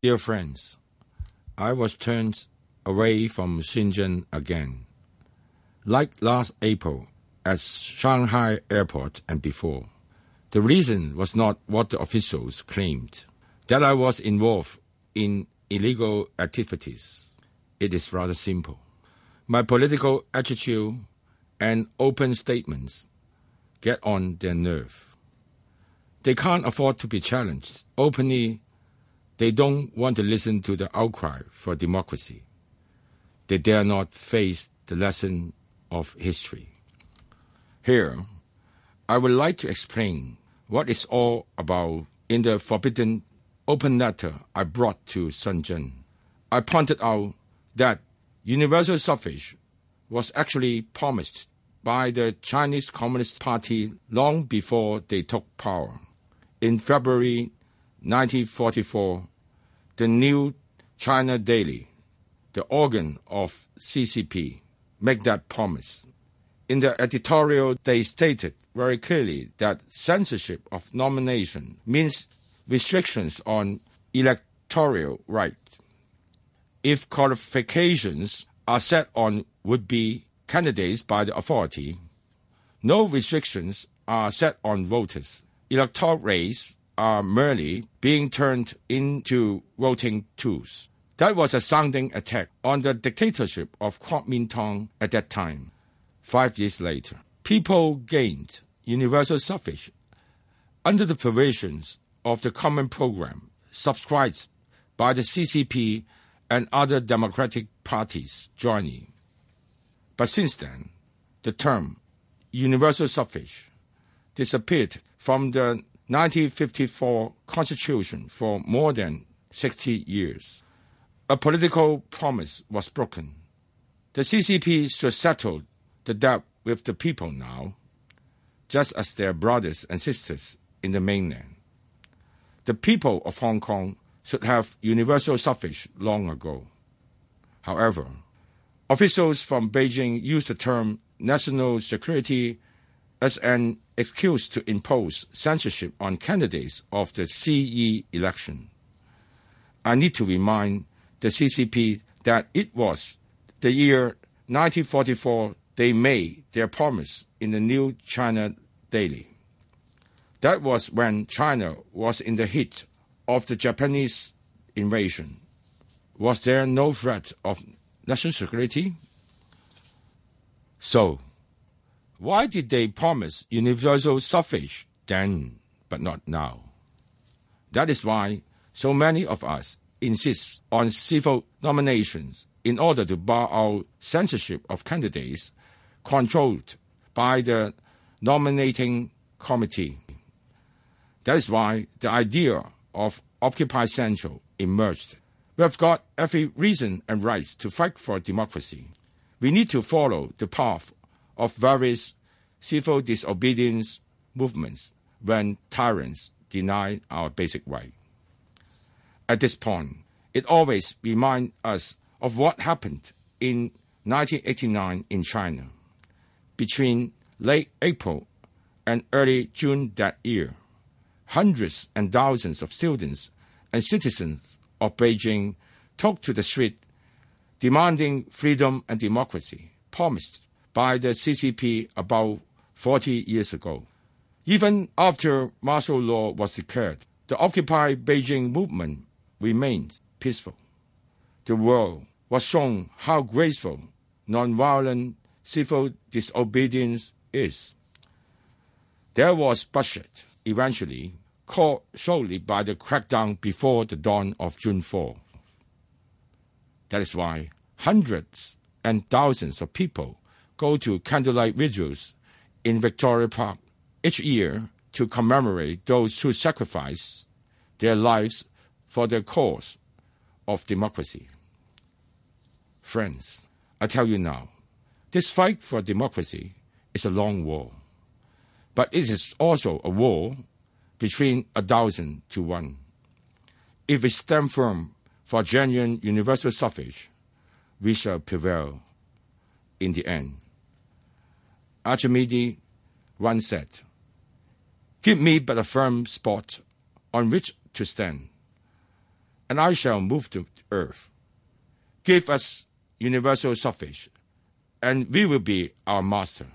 Dear friends, I was turned away from Shenzhen again. Like last April at Shanghai airport and before. The reason was not what the officials claimed, that I was involved in illegal activities. It is rather simple. My political attitude and open statements get on their nerve. They can't afford to be challenged openly. They don't want to listen to the outcry for democracy. They dare not face the lesson of history. Here, I would like to explain what it's all about in the forbidden open letter I brought to Shenzhen. I pointed out that universal suffrage was actually promised by the Chinese Communist Party long before they took power. In February 1944, the new China Daily, the organ of CCP, made that promise. In the editorial, they stated very clearly that censorship of nomination means restrictions on electoral right. If qualifications are set on would be candidates by the authority, no restrictions are set on voters. Electoral rates are merely being turned into voting tools. That was a sounding attack on the dictatorship of Kuomintang at that time. Five years later, people gained universal suffrage under the provisions of the Common Program subscribed by the CCP and other democratic parties joining. But since then, the term universal suffrage disappeared from the 1954 Constitution for more than 60 years. A political promise was broken. The CCP should settle the debt with the people now, just as their brothers and sisters in the mainland. The people of Hong Kong should have universal suffrage long ago. However, officials from Beijing used the term national security as an excuse to impose censorship on candidates of the CE election. I need to remind the CCP that it was the year 1944 they made their promise in the new China Daily. That was when China was in the heat of the Japanese invasion. Was there no threat of national security? So, why did they promise universal suffrage then, but not now? That is why so many of us insist on civil nominations in order to bar out censorship of candidates controlled by the nominating committee. That is why the idea of Occupy Central emerged. We have got every reason and right to fight for democracy. We need to follow the path of various civil disobedience movements when tyrants deny our basic right. At this point, it always reminds us of what happened in 1989 in China between late April and early June that year, hundreds and thousands of students and citizens of Beijing took to the street demanding freedom and democracy promised by the CCP about 40 years ago. Even after martial law was declared, the Occupy Beijing movement remains peaceful. The world was shown how graceful nonviolent civil disobedience is. There was bloodshed, eventually caused solely by the crackdown before the dawn of June 4. That is why hundreds and thousands of people go to candlelight vigils in Victoria Park each year to commemorate those who sacrificed their lives for the cause of democracy. Friends, I tell you now, this fight for democracy is a long war, but it is also a war between a thousand to one. If we stand firm for genuine universal suffrage, we shall prevail in the end. Archimedes once said, Give me but a firm spot on which to stand. and I shall move to earth. Give us universal suffrage, and we will be our master.